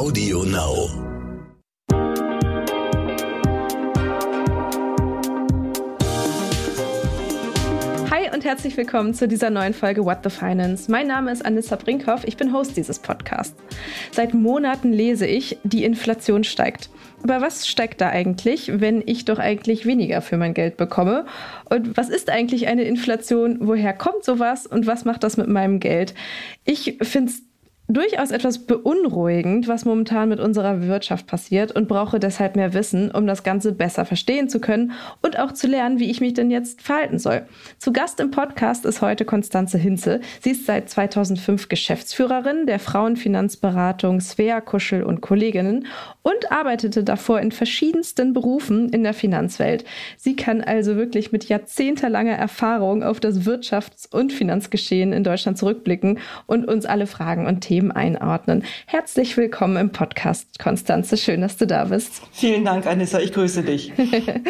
Audio Now. Hi und herzlich willkommen zu dieser neuen Folge What the Finance. Mein Name ist Anissa Brinkhoff, ich bin Host dieses Podcasts. Seit Monaten lese ich, die Inflation steigt. Aber was steigt da eigentlich, wenn ich doch eigentlich weniger für mein Geld bekomme? Und was ist eigentlich eine Inflation? Woher kommt sowas? Und was macht das mit meinem Geld? Ich finde es durchaus etwas beunruhigend, was momentan mit unserer Wirtschaft passiert und brauche deshalb mehr Wissen, um das Ganze besser verstehen zu können und auch zu lernen, wie ich mich denn jetzt verhalten soll. Zu Gast im Podcast ist heute Konstanze Hinze. Sie ist seit 2005 Geschäftsführerin der Frauenfinanzberatung Svea Kuschel und Kolleginnen und arbeitete davor in verschiedensten Berufen in der Finanzwelt. Sie kann also wirklich mit jahrzehntelanger Erfahrung auf das Wirtschafts- und Finanzgeschehen in Deutschland zurückblicken und uns alle Fragen und Themen Themen einordnen. Herzlich willkommen im Podcast, Konstanze. Schön, dass du da bist. Vielen Dank, Anissa. Ich grüße dich.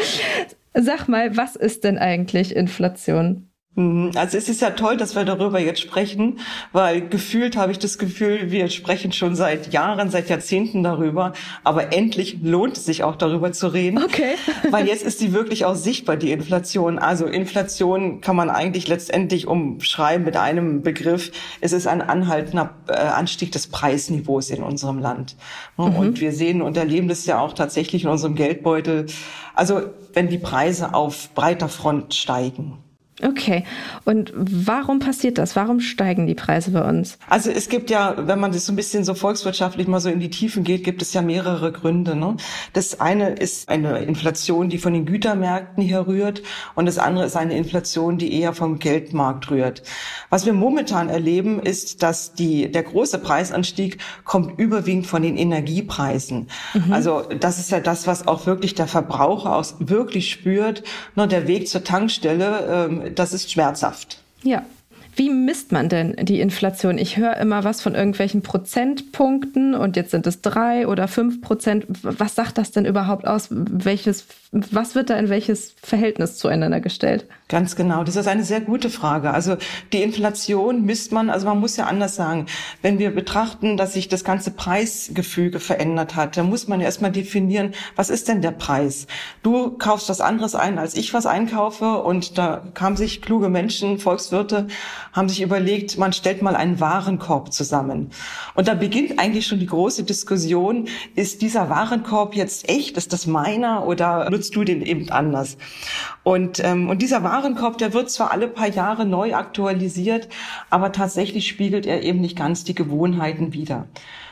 Sag mal, was ist denn eigentlich Inflation? Mhm. Also es ist ja toll, dass wir darüber jetzt sprechen, weil gefühlt habe ich das Gefühl, wir sprechen schon seit Jahren, seit Jahrzehnten darüber, aber endlich lohnt es sich auch darüber zu reden. Okay. weil jetzt ist die wirklich auch sichtbar, die Inflation. Also Inflation kann man eigentlich letztendlich umschreiben mit einem Begriff. Es ist ein anhaltender äh, Anstieg des Preisniveaus in unserem Land. Mhm. Und wir sehen und erleben das ja auch tatsächlich in unserem Geldbeutel. Also wenn die Preise auf breiter Front steigen. Okay. Und warum passiert das? Warum steigen die Preise bei uns? Also es gibt ja, wenn man das so ein bisschen so volkswirtschaftlich mal so in die Tiefen geht, gibt es ja mehrere Gründe. Ne? Das eine ist eine Inflation, die von den Gütermärkten herrührt und das andere ist eine Inflation, die eher vom Geldmarkt rührt. Was wir momentan erleben, ist, dass die, der große Preisanstieg kommt überwiegend von den Energiepreisen. Mhm. Also das ist ja das, was auch wirklich der Verbraucher auch wirklich spürt. Ne? Der Weg zur Tankstelle, ähm, das ist schmerzhaft. Ja. Wie misst man denn die Inflation? Ich höre immer was von irgendwelchen Prozentpunkten und jetzt sind es drei oder fünf Prozent. Was sagt das denn überhaupt aus? Welches, was wird da in welches Verhältnis zueinander gestellt? Ganz genau. Das ist eine sehr gute Frage. Also die Inflation misst man, also man muss ja anders sagen, wenn wir betrachten, dass sich das ganze Preisgefüge verändert hat, dann muss man ja erstmal definieren, was ist denn der Preis? Du kaufst was anderes ein, als ich was einkaufe und da kamen sich kluge Menschen, Volkswirte, haben sich überlegt, man stellt mal einen Warenkorb zusammen. Und da beginnt eigentlich schon die große Diskussion, ist dieser Warenkorb jetzt echt? Ist das meiner oder nutzt du den eben anders? Und, ähm, und dieser Warenkorb, der wird zwar alle paar Jahre neu aktualisiert, aber tatsächlich spiegelt er eben nicht ganz die Gewohnheiten wider.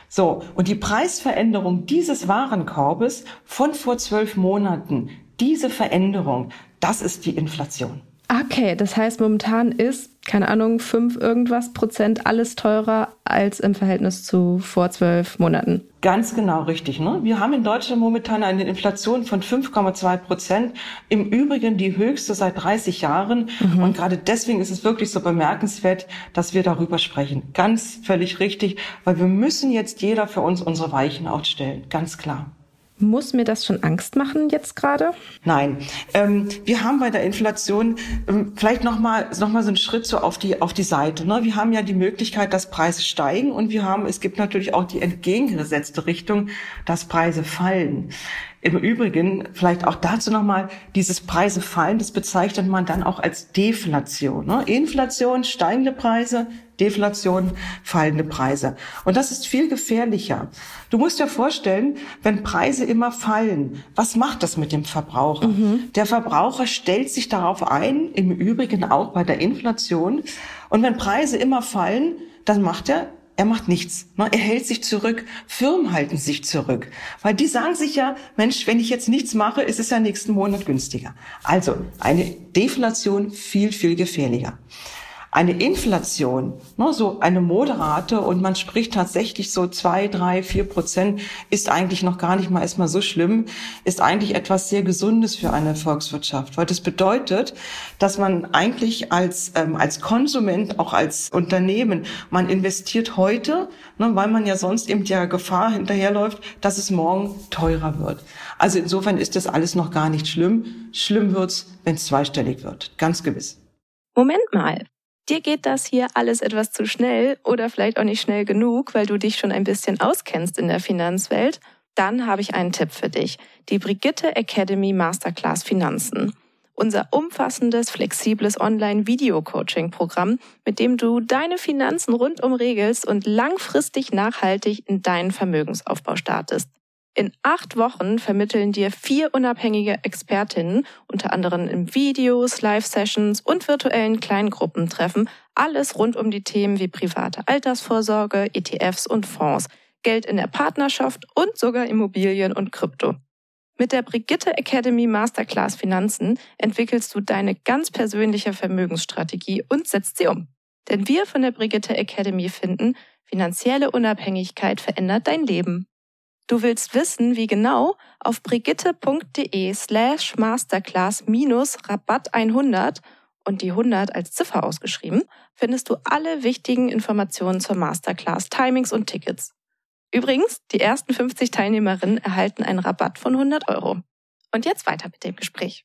So, und die Preisveränderung dieses Warenkorbes von vor zwölf Monaten, diese Veränderung, das ist die Inflation. Okay, das heißt, momentan ist, keine Ahnung, fünf irgendwas Prozent alles teurer als im Verhältnis zu vor zwölf Monaten. Ganz genau richtig. Ne? Wir haben in Deutschland momentan eine Inflation von 5,2 Prozent. Im Übrigen die höchste seit 30 Jahren. Mhm. Und gerade deswegen ist es wirklich so bemerkenswert, dass wir darüber sprechen. Ganz völlig richtig, weil wir müssen jetzt jeder für uns unsere Weichen aufstellen. Ganz klar. Muss mir das schon Angst machen jetzt gerade? Nein, ähm, wir haben bei der Inflation ähm, vielleicht noch mal noch mal so einen Schritt so auf die auf die Seite. Ne? Wir haben ja die Möglichkeit, dass Preise steigen und wir haben es gibt natürlich auch die entgegengesetzte Richtung, dass Preise fallen. Im Übrigen, vielleicht auch dazu nochmal, dieses Preise fallen, das bezeichnet man dann auch als Deflation. Ne? Inflation, steigende Preise, Deflation, fallende Preise. Und das ist viel gefährlicher. Du musst dir vorstellen, wenn Preise immer fallen, was macht das mit dem Verbraucher? Mhm. Der Verbraucher stellt sich darauf ein, im Übrigen auch bei der Inflation. Und wenn Preise immer fallen, dann macht er er macht nichts. Ne? Er hält sich zurück. Firmen halten sich zurück. Weil die sagen sich ja, Mensch, wenn ich jetzt nichts mache, ist es ja nächsten Monat günstiger. Also eine Deflation viel, viel gefährlicher eine Inflation, ne, so eine moderate und man spricht tatsächlich so zwei, drei, vier Prozent, ist eigentlich noch gar nicht mal erstmal so schlimm, ist eigentlich etwas sehr Gesundes für eine Volkswirtschaft, weil das bedeutet, dass man eigentlich als, ähm, als Konsument, auch als Unternehmen, man investiert heute, ne, weil man ja sonst eben der Gefahr hinterherläuft, dass es morgen teurer wird. Also insofern ist das alles noch gar nicht schlimm. Schlimm wird's, wenn es zweistellig wird. Ganz gewiss. Moment mal. Dir geht das hier alles etwas zu schnell oder vielleicht auch nicht schnell genug, weil du dich schon ein bisschen auskennst in der Finanzwelt, dann habe ich einen Tipp für dich. Die Brigitte Academy Masterclass Finanzen. Unser umfassendes, flexibles Online-Video-Coaching-Programm, mit dem du deine Finanzen rundum regelst und langfristig nachhaltig in deinen Vermögensaufbau startest. In acht Wochen vermitteln dir vier unabhängige Expertinnen, unter anderem in Videos, Live-Sessions und virtuellen Kleingruppentreffen, alles rund um die Themen wie private Altersvorsorge, ETFs und Fonds, Geld in der Partnerschaft und sogar Immobilien und Krypto. Mit der Brigitte Academy Masterclass Finanzen entwickelst du deine ganz persönliche Vermögensstrategie und setzt sie um. Denn wir von der Brigitte Academy finden, finanzielle Unabhängigkeit verändert dein Leben. Du willst wissen, wie genau? Auf brigitte.de slash masterclass minus Rabatt 100 und die 100 als Ziffer ausgeschrieben, findest du alle wichtigen Informationen zur Masterclass, Timings und Tickets. Übrigens, die ersten 50 Teilnehmerinnen erhalten einen Rabatt von 100 Euro. Und jetzt weiter mit dem Gespräch.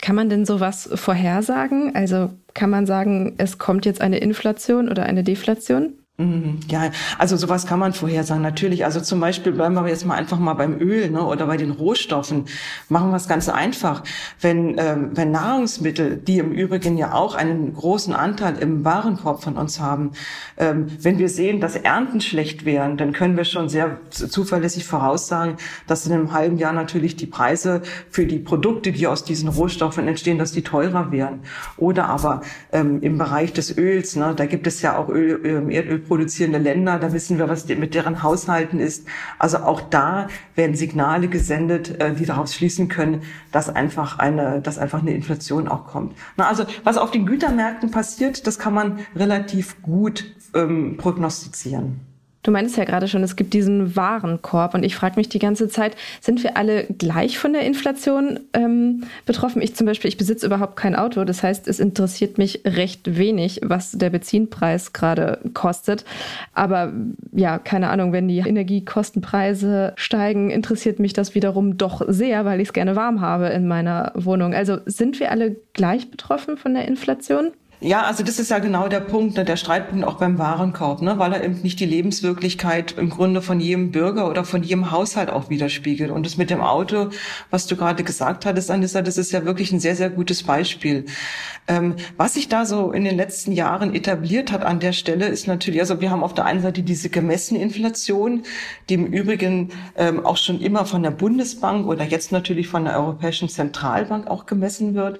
Kann man denn sowas vorhersagen? Also kann man sagen, es kommt jetzt eine Inflation oder eine Deflation? Mhm, ja, also sowas kann man vorhersagen, natürlich. Also zum Beispiel bleiben wir jetzt mal einfach mal beim Öl ne, oder bei den Rohstoffen. Machen wir es ganz einfach. Wenn, ähm, wenn Nahrungsmittel, die im Übrigen ja auch einen großen Anteil im Warenkorb von uns haben, ähm, wenn wir sehen, dass Ernten schlecht wären, dann können wir schon sehr zuverlässig voraussagen, dass in einem halben Jahr natürlich die Preise für die Produkte, die aus diesen Rohstoffen entstehen, dass die teurer wären. Oder aber ähm, im Bereich des Öls, ne, da gibt es ja auch Öl, ähm, Erdöl produzierende Länder, da wissen wir, was mit deren Haushalten ist. Also auch da werden Signale gesendet, äh, die daraus schließen können, dass einfach eine, dass einfach eine Inflation auch kommt. Na, also was auf den Gütermärkten passiert, das kann man relativ gut ähm, prognostizieren. Du meinst ja gerade schon, es gibt diesen Warenkorb und ich frage mich die ganze Zeit, sind wir alle gleich von der Inflation ähm, betroffen? Ich zum Beispiel, ich besitze überhaupt kein Auto, das heißt, es interessiert mich recht wenig, was der Benzinpreis gerade kostet. Aber ja, keine Ahnung, wenn die Energiekostenpreise steigen, interessiert mich das wiederum doch sehr, weil ich es gerne warm habe in meiner Wohnung. Also sind wir alle gleich betroffen von der Inflation? Ja, also das ist ja genau der Punkt, ne, der Streitpunkt auch beim Warenkorb, ne, weil er eben nicht die Lebenswirklichkeit im Grunde von jedem Bürger oder von jedem Haushalt auch widerspiegelt. Und das mit dem Auto, was du gerade gesagt hattest, Anissa, das ist ja wirklich ein sehr, sehr gutes Beispiel. Ähm, was sich da so in den letzten Jahren etabliert hat an der Stelle, ist natürlich, also wir haben auf der einen Seite diese gemessene Inflation, die im Übrigen ähm, auch schon immer von der Bundesbank oder jetzt natürlich von der Europäischen Zentralbank auch gemessen wird.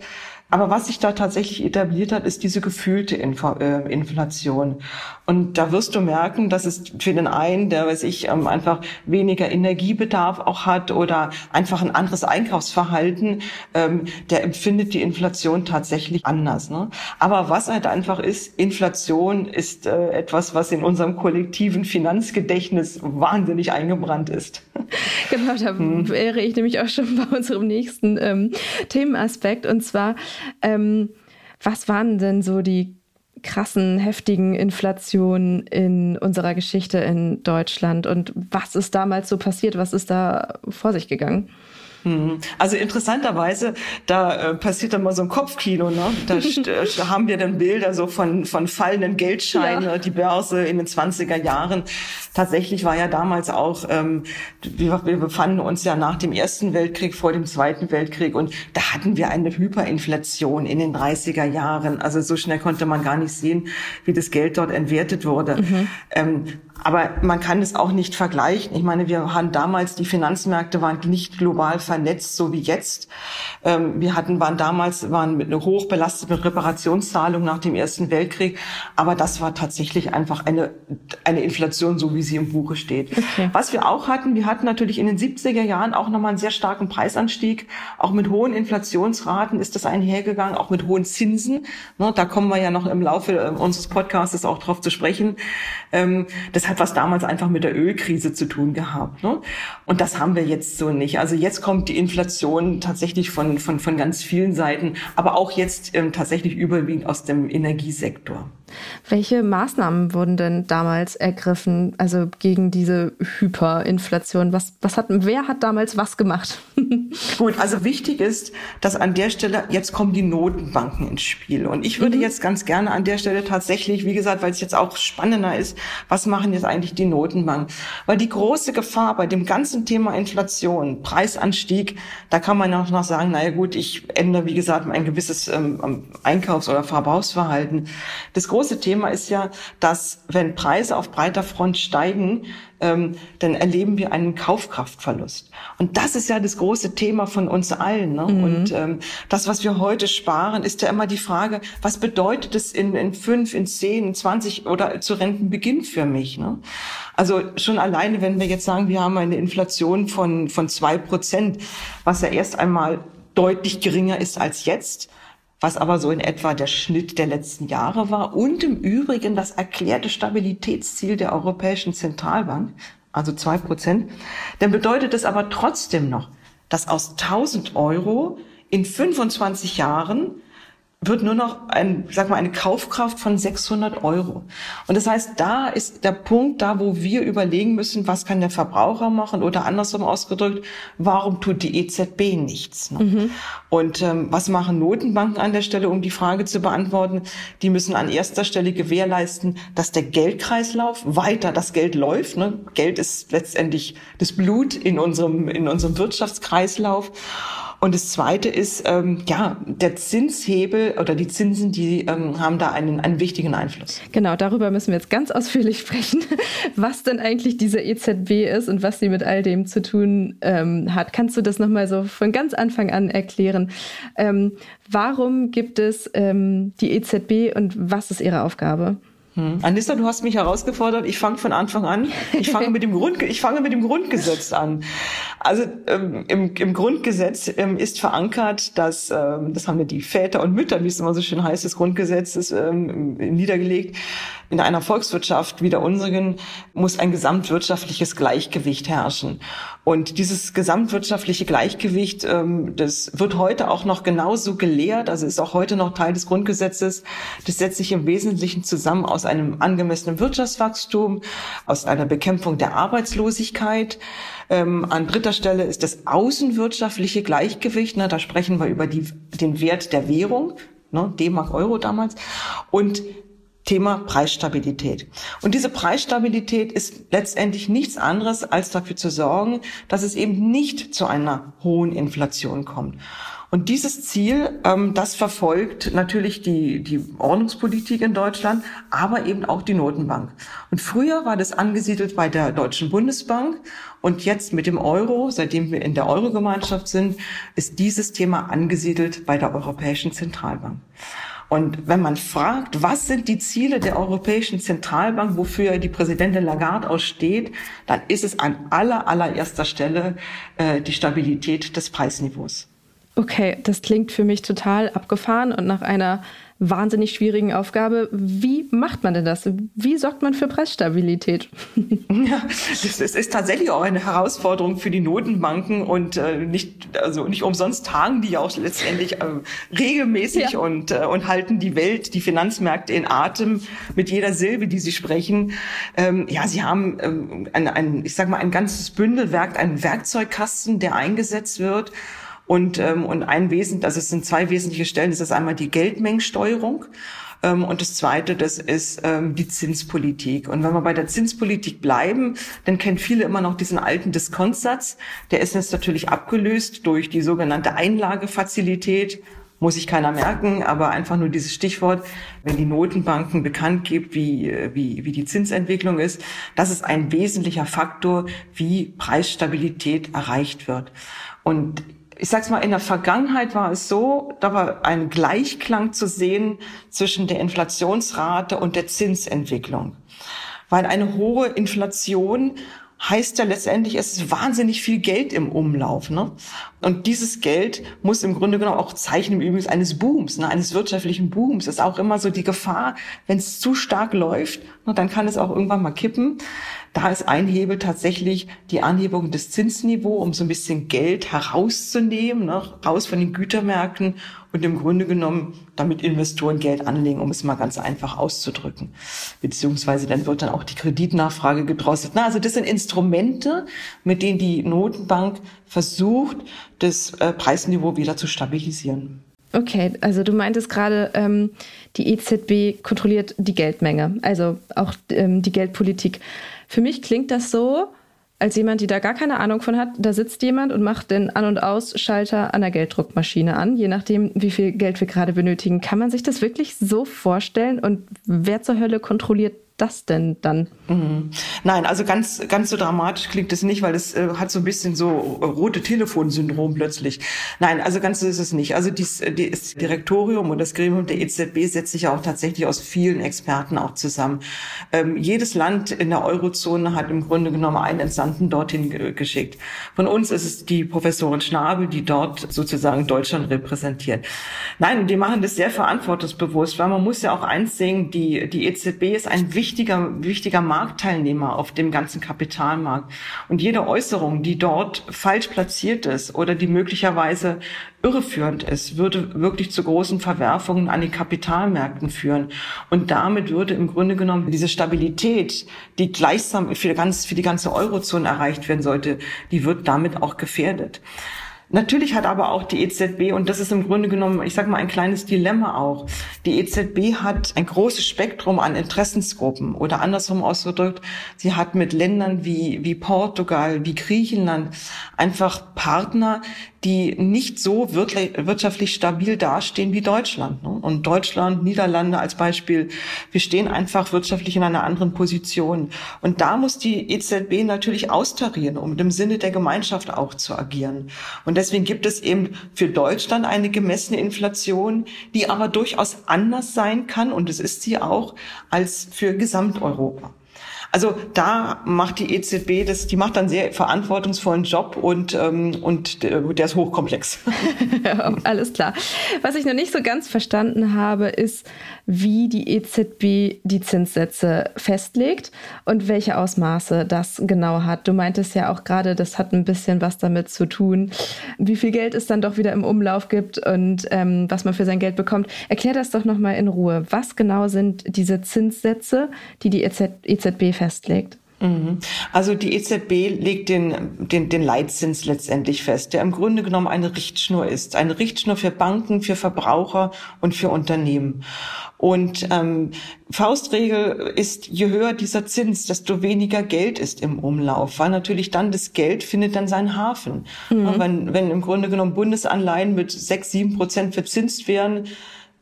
Aber was sich da tatsächlich etabliert hat, ist diese gefühlte Info äh, Inflation. Und da wirst du merken, dass es für den einen, der, weiß ich, ähm, einfach weniger Energiebedarf auch hat oder einfach ein anderes Einkaufsverhalten, ähm, der empfindet die Inflation tatsächlich anders. Ne? Aber was halt einfach ist, Inflation ist äh, etwas, was in unserem kollektiven Finanzgedächtnis wahnsinnig eingebrannt ist. Genau, da hm. wäre ich nämlich auch schon bei unserem nächsten ähm, Themenaspekt. Und zwar, ähm, was waren denn so die krassen, heftigen Inflationen in unserer Geschichte in Deutschland und was ist damals so passiert? Was ist da vor sich gegangen? Mhm. Also interessanterweise, da äh, passiert dann mal so ein Kopfkino. Ne? Da äh, haben wir dann Bilder so von, von fallenden Geldscheinen, ja. die Börse in den 20er Jahren. Tatsächlich war ja damals auch, ähm, wir, wir befanden uns ja nach dem Ersten Weltkrieg, vor dem Zweiten Weltkrieg und da hatten wir eine Hyperinflation in den 30er Jahren. Also so schnell konnte man gar nicht sehen, wie das Geld dort entwertet wurde. Mhm. Ähm, aber man kann es auch nicht vergleichen. Ich meine, wir hatten damals, die Finanzmärkte waren nicht global vernetzt, so wie jetzt. Ähm, wir hatten, waren damals, waren mit einer hoch belasteten Reparationszahlung nach dem Ersten Weltkrieg. Aber das war tatsächlich einfach eine, eine Inflation, so wie sie im Buche steht. Okay. Was wir auch hatten, wir hatten natürlich in den 70er Jahren auch nochmal einen sehr starken Preisanstieg. Auch mit hohen Inflationsraten ist das einhergegangen, auch mit hohen Zinsen. Ne, da kommen wir ja noch im Laufe äh, unseres Podcasts auch drauf zu sprechen. Ähm, das hat was damals einfach mit der Ölkrise zu tun gehabt. Ne? Und das haben wir jetzt so nicht. Also jetzt kommt die Inflation tatsächlich von, von, von ganz vielen Seiten, aber auch jetzt ähm, tatsächlich überwiegend aus dem Energiesektor. Welche Maßnahmen wurden denn damals ergriffen, also gegen diese Hyperinflation? Was, was hat, wer hat damals was gemacht? Gut, also wichtig ist, dass an der Stelle, jetzt kommen die Notenbanken ins Spiel. Und ich würde mhm. jetzt ganz gerne an der Stelle tatsächlich, wie gesagt, weil es jetzt auch spannender ist, was machen jetzt eigentlich die Notenbanken? Weil die große Gefahr bei dem ganzen Thema Inflation, Preisanstieg, da kann man auch noch sagen, naja gut, ich ändere, wie gesagt, mein gewisses ähm, Einkaufs- oder Verbrauchsverhalten. Das große Thema ist ja, dass wenn Preise auf breiter Front steigen, ähm, dann erleben wir einen Kaufkraftverlust. Und das ist ja das große Thema von uns allen. Ne? Mhm. Und ähm, das, was wir heute sparen, ist ja immer die Frage, was bedeutet es in, in fünf, in zehn, in zwanzig oder zu Rentenbeginn für mich? Ne? Also schon alleine, wenn wir jetzt sagen, wir haben eine Inflation von, von zwei Prozent, was ja erst einmal deutlich geringer ist als jetzt, was aber so in etwa der Schnitt der letzten Jahre war und im Übrigen das erklärte Stabilitätsziel der Europäischen Zentralbank, also zwei Prozent, dann bedeutet es aber trotzdem noch, dass aus 1000 Euro in 25 Jahren wird nur noch ein, sag mal, eine Kaufkraft von 600 Euro. Und das heißt, da ist der Punkt, da wo wir überlegen müssen, was kann der Verbraucher machen oder andersrum ausgedrückt, warum tut die EZB nichts? Ne? Mhm. Und ähm, was machen Notenbanken an der Stelle, um die Frage zu beantworten? Die müssen an erster Stelle gewährleisten, dass der Geldkreislauf weiter, das Geld läuft. Ne? Geld ist letztendlich das Blut in unserem, in unserem Wirtschaftskreislauf. Und das Zweite ist, ähm, ja, der Zinshebel oder die Zinsen, die ähm, haben da einen, einen wichtigen Einfluss. Genau, darüber müssen wir jetzt ganz ausführlich sprechen, was denn eigentlich diese EZB ist und was sie mit all dem zu tun ähm, hat. Kannst du das nochmal so von ganz Anfang an erklären? Ähm, warum gibt es ähm, die EZB und was ist ihre Aufgabe? Hm. Anissa, du hast mich herausgefordert. Ich fange von Anfang an. Ich fange mit dem mit dem Grundgesetz an. Also ähm, im, im Grundgesetz ähm, ist verankert, dass ähm, das haben ja die Väter und Mütter, wie es immer so schön heißt, des Grundgesetzes ähm, niedergelegt. In einer Volkswirtschaft wie der unseren muss ein gesamtwirtschaftliches Gleichgewicht herrschen. Und dieses gesamtwirtschaftliche Gleichgewicht, ähm, das wird heute auch noch genauso gelehrt. Also ist auch heute noch Teil des Grundgesetzes. Das setzt sich im Wesentlichen zusammen aus einem angemessenen Wirtschaftswachstum, aus einer Bekämpfung der Arbeitslosigkeit. Ähm, an dritter Stelle ist das außenwirtschaftliche Gleichgewicht. Da sprechen wir über die, den Wert der Währung, ne, D-Mark Euro damals. Und Thema Preisstabilität. Und diese Preisstabilität ist letztendlich nichts anderes, als dafür zu sorgen, dass es eben nicht zu einer hohen Inflation kommt. Und dieses Ziel, ähm, das verfolgt natürlich die, die Ordnungspolitik in Deutschland, aber eben auch die Notenbank. Und früher war das angesiedelt bei der Deutschen Bundesbank und jetzt mit dem Euro, seitdem wir in der Euro-Gemeinschaft sind, ist dieses Thema angesiedelt bei der Europäischen Zentralbank. Und wenn man fragt, was sind die Ziele der Europäischen Zentralbank, wofür die Präsidentin Lagarde aussteht, dann ist es an aller, allererster Stelle äh, die Stabilität des Preisniveaus. Okay, das klingt für mich total abgefahren und nach einer wahnsinnig schwierigen Aufgabe. Wie macht man denn das? Wie sorgt man für Preisstabilität? Ja, das ist, ist tatsächlich auch eine Herausforderung für die Notenbanken und äh, nicht, also nicht umsonst tagen die auch letztendlich äh, regelmäßig ja. und, äh, und halten die Welt, die Finanzmärkte in Atem mit jeder Silbe, die sie sprechen. Ähm, ja, sie haben ähm, ein, ein, ich sag mal, ein ganzes Bündelwerk, einen Werkzeugkasten, der eingesetzt wird und, ähm, und ein Wesen, also es sind zwei wesentliche Stellen, das ist einmal die Geldmengensteuerung ähm, und das zweite, das ist ähm, die Zinspolitik. Und wenn wir bei der Zinspolitik bleiben, dann kennen viele immer noch diesen alten Diskontsatz. Der ist jetzt natürlich abgelöst durch die sogenannte Einlagefazilität. Muss sich keiner merken, aber einfach nur dieses Stichwort, wenn die Notenbanken bekannt gibt, wie, wie, wie die Zinsentwicklung ist, das ist ein wesentlicher Faktor, wie Preisstabilität erreicht wird. Und ich sag's mal, in der Vergangenheit war es so, da war ein Gleichklang zu sehen zwischen der Inflationsrate und der Zinsentwicklung. Weil eine hohe Inflation heißt ja letztendlich, es ist wahnsinnig viel Geld im Umlauf. Ne? Und dieses Geld muss im Grunde genommen auch Zeichen übrigens eines Booms, ne, eines wirtschaftlichen Booms. Das ist auch immer so die Gefahr, wenn es zu stark läuft, ne, dann kann es auch irgendwann mal kippen. Da ist ein Hebel tatsächlich die Anhebung des Zinsniveaus, um so ein bisschen Geld herauszunehmen, ne, raus von den Gütermärkten und im Grunde genommen damit Investoren Geld anlegen, um es mal ganz einfach auszudrücken. Beziehungsweise dann wird dann auch die Kreditnachfrage gedrosselt. Na, also das sind Instrumente, mit denen die Notenbank versucht, das äh, Preisniveau wieder zu stabilisieren. Okay, also du meintest gerade, ähm, die EZB kontrolliert die Geldmenge, also auch ähm, die Geldpolitik. Für mich klingt das so, als jemand, die da gar keine Ahnung von hat, da sitzt jemand und macht den An- und Ausschalter an der Gelddruckmaschine an, je nachdem, wie viel Geld wir gerade benötigen. Kann man sich das wirklich so vorstellen? Und wer zur Hölle kontrolliert das denn dann? Mhm. Nein, also ganz, ganz so dramatisch klingt es nicht, weil es äh, hat so ein bisschen so äh, rote Telefonsyndrom plötzlich. Nein, also ganz so ist es nicht. Also dies, äh, das Direktorium und das Gremium der EZB setzt sich ja auch tatsächlich aus vielen Experten auch zusammen. Ähm, jedes Land in der Eurozone hat im Grunde genommen einen Entsandten dorthin ge geschickt. Von uns ist es die Professorin Schnabel, die dort sozusagen Deutschland repräsentiert. Nein, die machen das sehr verantwortungsbewusst, weil man muss ja auch eins sehen, die, die EZB ist ein wichtiger wichtiger, wichtiger Marktteilnehmer auf dem ganzen Kapitalmarkt. Und jede Äußerung, die dort falsch platziert ist oder die möglicherweise irreführend ist, würde wirklich zu großen Verwerfungen an den Kapitalmärkten führen. Und damit würde im Grunde genommen diese Stabilität, die gleichsam für, ganz, für die ganze Eurozone erreicht werden sollte, die wird damit auch gefährdet. Natürlich hat aber auch die EZB, und das ist im Grunde genommen, ich sage mal, ein kleines Dilemma auch, die EZB hat ein großes Spektrum an Interessensgruppen. Oder andersrum ausgedrückt, sie hat mit Ländern wie, wie Portugal, wie Griechenland einfach Partner, die nicht so wirtschaftlich stabil dastehen wie Deutschland. Ne? Und Deutschland, Niederlande als Beispiel, wir stehen einfach wirtschaftlich in einer anderen Position. Und da muss die EZB natürlich austarieren, um im Sinne der Gemeinschaft auch zu agieren. Und deswegen gibt es eben für Deutschland eine gemessene Inflation, die aber durchaus anders sein kann, und es ist sie auch, als für Gesamteuropa. Also da macht die EZB das, die macht dann sehr verantwortungsvollen Job und, ähm, und der ist hochkomplex. Alles klar. Was ich noch nicht so ganz verstanden habe, ist, wie die EZB die Zinssätze festlegt und welche Ausmaße das genau hat. Du meintest ja auch gerade, das hat ein bisschen was damit zu tun, wie viel Geld es dann doch wieder im Umlauf gibt und ähm, was man für sein Geld bekommt. Erklär das doch nochmal in Ruhe. Was genau sind diese Zinssätze, die die EZB festlegt? Mhm. Also die EZB legt den, den, den Leitzins letztendlich fest, der im Grunde genommen eine Richtschnur ist. Eine Richtschnur für Banken, für Verbraucher und für Unternehmen. Und ähm, Faustregel ist, je höher dieser Zins, desto weniger Geld ist im Umlauf, weil natürlich dann das Geld findet dann seinen Hafen. Mhm. Wenn, wenn im Grunde genommen Bundesanleihen mit sechs, sieben Prozent verzinst werden,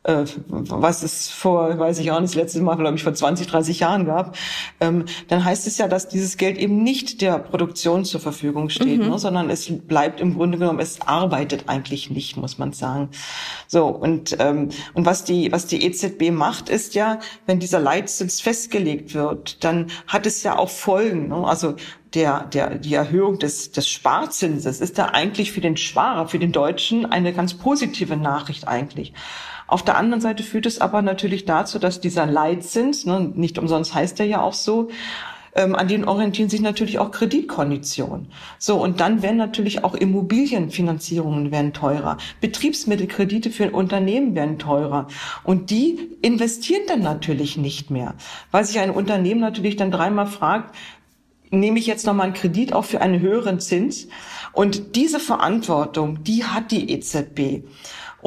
äh, was es vor, weiß ich auch nicht, das letzte Mal, glaube ich, vor 20, 30 Jahren gab, ähm, dann heißt es ja, dass dieses Geld eben nicht der Produktion zur Verfügung steht, mhm. ne, sondern es bleibt im Grunde genommen, es arbeitet eigentlich nicht, muss man sagen. So, und, ähm, und was die, was die EZB macht, ist ja, wenn dieser Leitzins festgelegt wird, dann hat es ja auch Folgen. Ne? Also der, der, die Erhöhung des, des Sparzinses ist da eigentlich für den Sparer, für den Deutschen eine ganz positive Nachricht eigentlich. Auf der anderen Seite führt es aber natürlich dazu, dass dieser Leitzins, ne, nicht umsonst heißt er ja auch so, ähm, an denen orientieren sich natürlich auch Kreditkonditionen. So, und dann werden natürlich auch Immobilienfinanzierungen werden teurer. Betriebsmittelkredite für Unternehmen werden teurer. Und die investieren dann natürlich nicht mehr, weil sich ein Unternehmen natürlich dann dreimal fragt, nehme ich jetzt nochmal einen Kredit auf für einen höheren Zins? Und diese Verantwortung, die hat die EZB.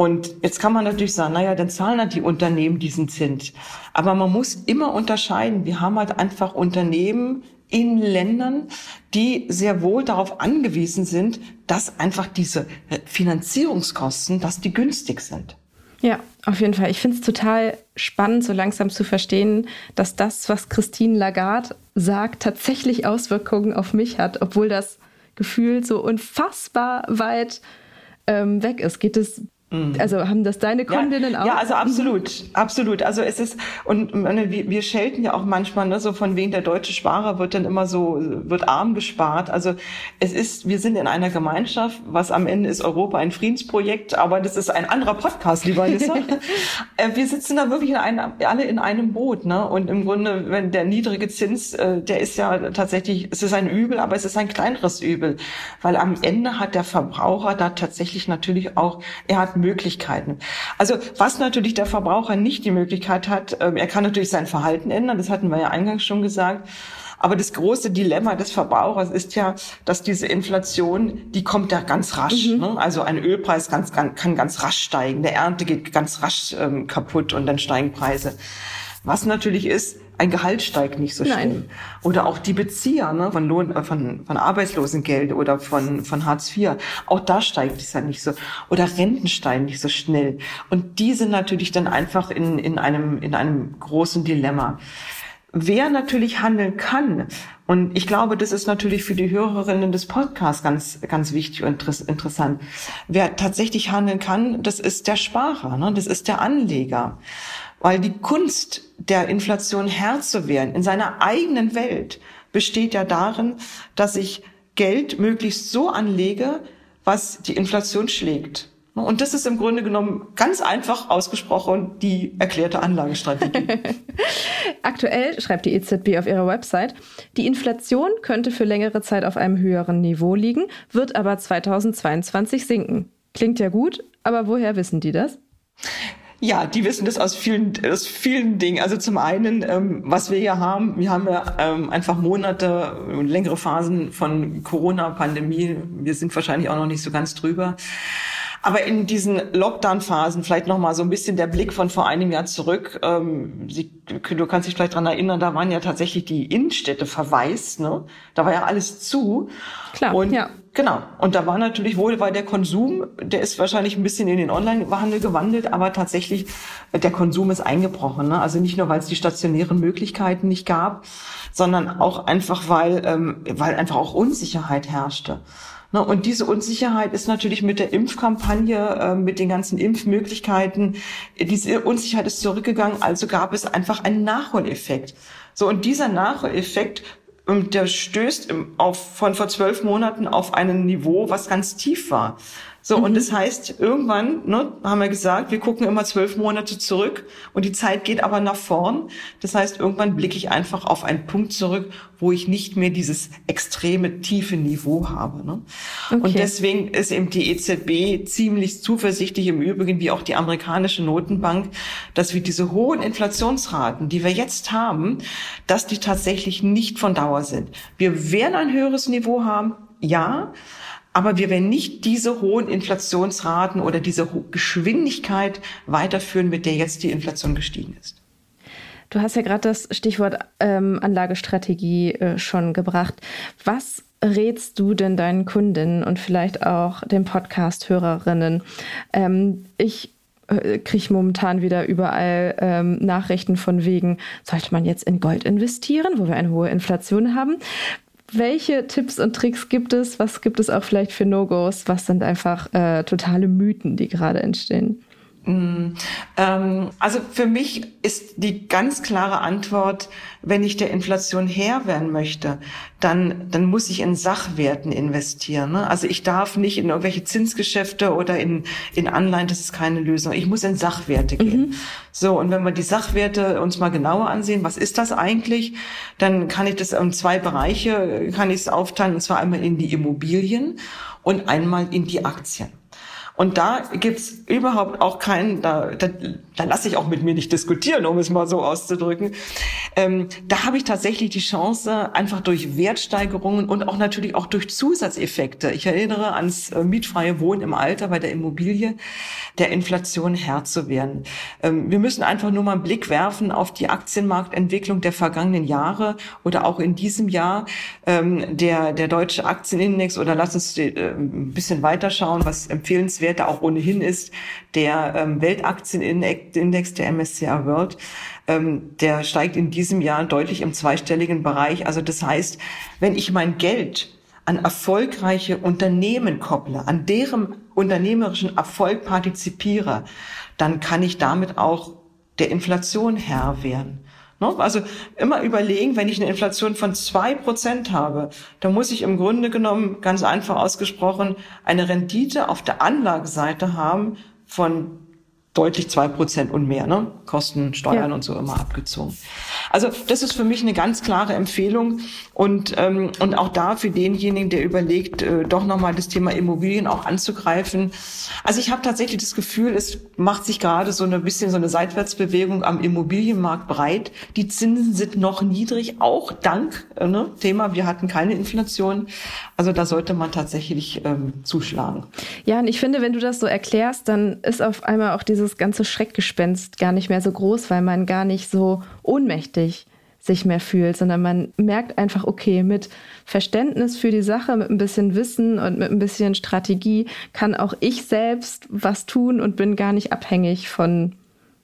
Und jetzt kann man natürlich sagen, naja, dann zahlen halt die Unternehmen diesen Zins. Aber man muss immer unterscheiden. Wir haben halt einfach Unternehmen in Ländern, die sehr wohl darauf angewiesen sind, dass einfach diese Finanzierungskosten, dass die günstig sind. Ja, auf jeden Fall. Ich finde es total spannend, so langsam zu verstehen, dass das, was Christine Lagarde sagt, tatsächlich Auswirkungen auf mich hat, obwohl das Gefühl so unfassbar weit ähm, weg ist. Geht es. Also haben das deine Kundinnen ja, auch? Ja, also absolut, absolut. Also es ist und wir, wir schelten ja auch manchmal ne, so von wegen der deutsche Sparer wird dann immer so wird arm gespart. Also es ist, wir sind in einer Gemeinschaft, was am Ende ist Europa ein Friedensprojekt, aber das ist ein anderer Podcast, lieber Lisa. Äh, wir sitzen da wirklich in einem, alle in einem Boot, ne? Und im Grunde, wenn der niedrige Zins, äh, der ist ja tatsächlich, es ist ein Übel, aber es ist ein kleineres Übel, weil am Ende hat der Verbraucher da tatsächlich natürlich auch, er hat Möglichkeiten. Also was natürlich der Verbraucher nicht die Möglichkeit hat, ähm, er kann natürlich sein Verhalten ändern, das hatten wir ja eingangs schon gesagt. Aber das große Dilemma des Verbrauchers ist ja, dass diese Inflation, die kommt ja ganz rasch. Mhm. Ne? Also ein Ölpreis ganz, kann, kann ganz rasch steigen, der Ernte geht ganz rasch ähm, kaputt und dann steigen Preise. Was natürlich ist, ein Gehalt steigt nicht so schnell. Nein. Oder auch die Bezieher ne, von Lohn, äh, von, von Arbeitslosengeld oder von, von Hartz IV. Auch da steigt es ja nicht so. Oder Renten steigen nicht so schnell. Und die sind natürlich dann einfach in, in einem, in einem großen Dilemma. Wer natürlich handeln kann, und ich glaube, das ist natürlich für die Hörerinnen des Podcasts ganz, ganz wichtig und interessant. Wer tatsächlich handeln kann, das ist der Sparer, ne? das ist der Anleger. Weil die Kunst der Inflation Herr zu werden in seiner eigenen Welt besteht ja darin, dass ich Geld möglichst so anlege, was die Inflation schlägt. Und das ist im Grunde genommen ganz einfach ausgesprochen die erklärte Anlagestrategie. Aktuell schreibt die EZB auf ihrer Website, die Inflation könnte für längere Zeit auf einem höheren Niveau liegen, wird aber 2022 sinken. Klingt ja gut, aber woher wissen die das? Ja, die wissen das aus vielen, aus vielen Dingen. Also zum einen, ähm, was wir hier haben, wir haben ja ähm, einfach Monate und längere Phasen von Corona-Pandemie. Wir sind wahrscheinlich auch noch nicht so ganz drüber. Aber in diesen Lockdown-Phasen vielleicht noch mal so ein bisschen der Blick von vor einem Jahr zurück. Ähm, Sie, du kannst dich vielleicht dran erinnern, da waren ja tatsächlich die Innenstädte verwaist. Ne? Da war ja alles zu. Klar, und ja. Genau. Und da war natürlich wohl, weil der Konsum, der ist wahrscheinlich ein bisschen in den Online-Handel gewandelt, aber tatsächlich äh, der Konsum ist eingebrochen. Ne? Also nicht nur, weil es die stationären Möglichkeiten nicht gab, sondern auch einfach, weil, ähm, weil einfach auch Unsicherheit herrschte. Ne, und diese Unsicherheit ist natürlich mit der Impfkampagne, äh, mit den ganzen Impfmöglichkeiten, diese Unsicherheit ist zurückgegangen, also gab es einfach einen Nachholeffekt. So, und dieser Nachholeffekt ähm, der stößt auf, von vor zwölf Monaten auf ein Niveau, was ganz tief war. So, mhm. und das heißt, irgendwann, ne, haben wir gesagt, wir gucken immer zwölf Monate zurück und die Zeit geht aber nach vorn. Das heißt, irgendwann blicke ich einfach auf einen Punkt zurück, wo ich nicht mehr dieses extreme tiefe Niveau habe. Ne? Okay. Und deswegen ist eben die EZB ziemlich zuversichtlich, im Übrigen wie auch die amerikanische Notenbank, dass wir diese hohen Inflationsraten, die wir jetzt haben, dass die tatsächlich nicht von Dauer sind. Wir werden ein höheres Niveau haben, ja, aber wir werden nicht diese hohen Inflationsraten oder diese Geschwindigkeit weiterführen, mit der jetzt die Inflation gestiegen ist. Du hast ja gerade das Stichwort ähm, Anlagestrategie äh, schon gebracht. Was rätst du denn deinen Kundinnen und vielleicht auch den Podcast-Hörerinnen? Ähm, ich äh, kriege momentan wieder überall ähm, Nachrichten von wegen, sollte man jetzt in Gold investieren, wo wir eine hohe Inflation haben? Welche Tipps und Tricks gibt es? Was gibt es auch vielleicht für No-Gos? Was sind einfach äh, totale Mythen, die gerade entstehen? Mm, ähm, also für mich ist die ganz klare Antwort, wenn ich der Inflation Herr werden möchte, dann, dann muss ich in Sachwerten investieren. Ne? Also ich darf nicht in irgendwelche Zinsgeschäfte oder in, in Anleihen, das ist keine Lösung. Ich muss in Sachwerte gehen. Mhm. So, und wenn wir die Sachwerte uns mal genauer ansehen, was ist das eigentlich, dann kann ich das in zwei Bereiche, kann ich es aufteilen, und zwar einmal in die Immobilien und einmal in die Aktien. Und da gibt's überhaupt auch keinen, da, da, da lasse ich auch mit mir nicht diskutieren, um es mal so auszudrücken. Ähm, da habe ich tatsächlich die Chance, einfach durch Wertsteigerungen und auch natürlich auch durch Zusatzeffekte, ich erinnere ans äh, mietfreie Wohnen im Alter bei der Immobilie, der Inflation Herr zu werden. Ähm, wir müssen einfach nur mal einen Blick werfen auf die Aktienmarktentwicklung der vergangenen Jahre oder auch in diesem Jahr. Ähm, der, der deutsche Aktienindex oder lass uns äh, ein bisschen weiterschauen, was empfehlenswert Werte auch ohnehin ist. Der ähm, Weltaktienindex, der MSCI World, ähm, der steigt in diesem Jahr deutlich im zweistelligen Bereich. Also das heißt, wenn ich mein Geld an erfolgreiche Unternehmen kopple, an deren unternehmerischen Erfolg partizipiere, dann kann ich damit auch der Inflation Herr werden. Ne? Also immer überlegen, wenn ich eine Inflation von zwei Prozent habe, dann muss ich im Grunde genommen ganz einfach ausgesprochen eine Rendite auf der Anlageseite haben von deutlich zwei Prozent und mehr, ne? Kosten, Steuern ja. und so immer abgezogen. Also das ist für mich eine ganz klare Empfehlung und ähm, und auch da für denjenigen, der überlegt, äh, doch nochmal das Thema Immobilien auch anzugreifen. Also ich habe tatsächlich das Gefühl, es macht sich gerade so ein bisschen so eine Seitwärtsbewegung am Immobilienmarkt breit. Die Zinsen sind noch niedrig, auch dank äh, ne, Thema, wir hatten keine Inflation. Also da sollte man tatsächlich ähm, zuschlagen. Ja, und ich finde, wenn du das so erklärst, dann ist auf einmal auch dieses ganze Schreckgespenst gar nicht mehr so groß, weil man gar nicht so ohnmächtig sich mehr fühlt, sondern man merkt einfach, okay, mit Verständnis für die Sache, mit ein bisschen Wissen und mit ein bisschen Strategie kann auch ich selbst was tun und bin gar nicht abhängig von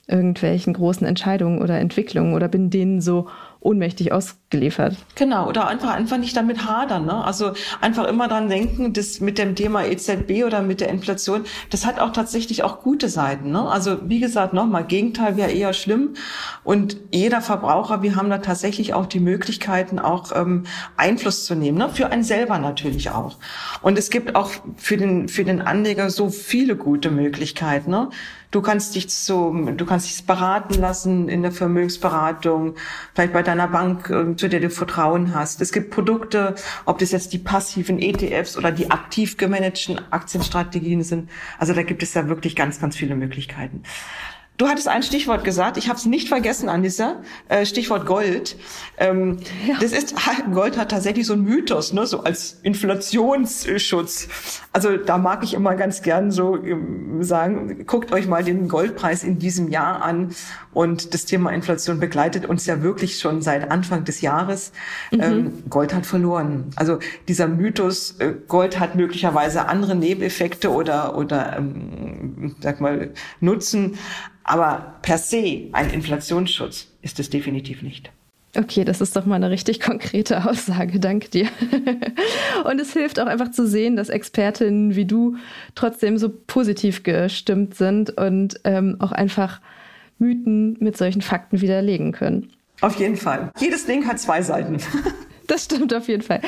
irgendwelchen großen Entscheidungen oder Entwicklungen oder bin denen so ohnmächtig ausgeliefert. Genau, oder einfach, einfach nicht damit hadern. Ne? Also einfach immer dran denken, das mit dem Thema EZB oder mit der Inflation, das hat auch tatsächlich auch gute Seiten. Ne? Also wie gesagt, nochmal, Gegenteil wäre eher schlimm. Und jeder Verbraucher, wir haben da tatsächlich auch die Möglichkeiten, auch ähm, Einfluss zu nehmen. Ne? Für einen selber natürlich auch. Und es gibt auch für den, für den Anleger so viele gute Möglichkeiten. Ne? Du kannst dich so, du kannst dich beraten lassen in der Vermögensberatung, vielleicht bei deiner Bank, äh, zu der du Vertrauen hast. Es gibt Produkte, ob das jetzt die passiven ETFs oder die aktiv gemanagten Aktienstrategien sind. Also da gibt es ja wirklich ganz, ganz viele Möglichkeiten. Du hattest ein Stichwort gesagt, ich habe es nicht vergessen, Anissa. Äh, Stichwort Gold. Ähm, ja. Das ist Gold hat tatsächlich so einen Mythos, ne, so als Inflationsschutz. Also da mag ich immer ganz gern so ähm, sagen: Guckt euch mal den Goldpreis in diesem Jahr an. Und das Thema Inflation begleitet uns ja wirklich schon seit Anfang des Jahres. Mhm. Ähm, Gold hat verloren. Also dieser Mythos, äh, Gold hat möglicherweise andere Nebeneffekte oder oder ähm, sag mal Nutzen. Aber per se ein Inflationsschutz ist es definitiv nicht. Okay, das ist doch mal eine richtig konkrete Aussage. Danke dir. Und es hilft auch einfach zu sehen, dass Expertinnen wie du trotzdem so positiv gestimmt sind und ähm, auch einfach Mythen mit solchen Fakten widerlegen können. Auf jeden Fall. Jedes Ding hat zwei Seiten. Das stimmt auf jeden Fall.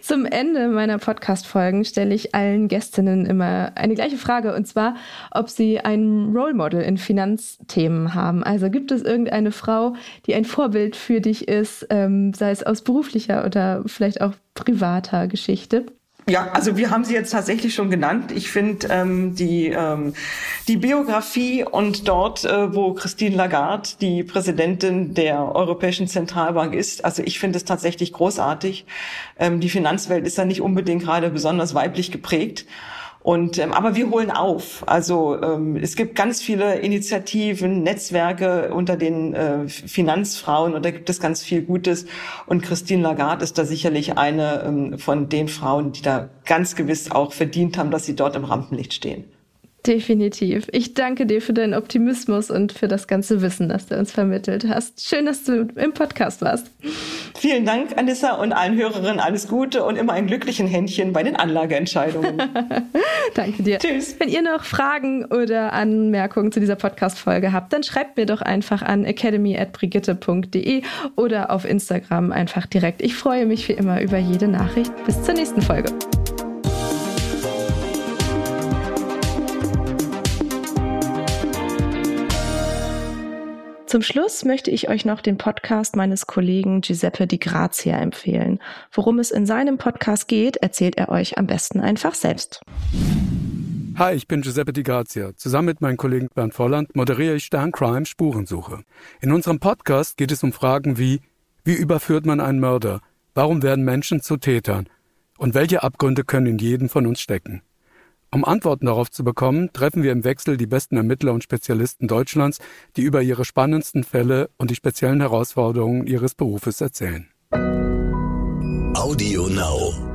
Zum Ende meiner Podcast-Folgen stelle ich allen Gästinnen immer eine gleiche Frage und zwar, ob sie ein Role Model in Finanzthemen haben. Also gibt es irgendeine Frau, die ein Vorbild für dich ist, ähm, sei es aus beruflicher oder vielleicht auch privater Geschichte? Ja, also wir haben sie jetzt tatsächlich schon genannt. Ich finde ähm, die, ähm, die Biografie und dort, äh, wo Christine Lagarde, die Präsidentin der Europäischen Zentralbank ist, also ich finde es tatsächlich großartig. Ähm, die Finanzwelt ist da nicht unbedingt gerade besonders weiblich geprägt. Und ähm, aber wir holen auf. Also ähm, es gibt ganz viele Initiativen, Netzwerke unter den äh, Finanzfrauen und da gibt es ganz viel Gutes. Und Christine Lagarde ist da sicherlich eine ähm, von den Frauen, die da ganz gewiss auch verdient haben, dass sie dort im Rampenlicht stehen. Definitiv. Ich danke dir für deinen Optimismus und für das ganze Wissen, das du uns vermittelt hast. Schön, dass du im Podcast warst. Vielen Dank, Anissa, und allen Hörerinnen alles Gute und immer ein glücklichen Händchen bei den Anlageentscheidungen. danke dir. Tschüss. Wenn ihr noch Fragen oder Anmerkungen zu dieser Podcast-Folge habt, dann schreibt mir doch einfach an academy.brigitte.de oder auf Instagram einfach direkt. Ich freue mich wie immer über jede Nachricht. Bis zur nächsten Folge. Zum Schluss möchte ich euch noch den Podcast meines Kollegen Giuseppe Di Grazia empfehlen. Worum es in seinem Podcast geht, erzählt er euch am besten einfach selbst. Hi, ich bin Giuseppe Di Grazia. Zusammen mit meinem Kollegen Bernd Volland moderiere ich Sterncrime Spurensuche. In unserem Podcast geht es um Fragen wie, wie überführt man einen Mörder? Warum werden Menschen zu Tätern? Und welche Abgründe können in jedem von uns stecken? Um Antworten darauf zu bekommen, treffen wir im Wechsel die besten Ermittler und Spezialisten Deutschlands, die über ihre spannendsten Fälle und die speziellen Herausforderungen ihres Berufes erzählen. Audio Now.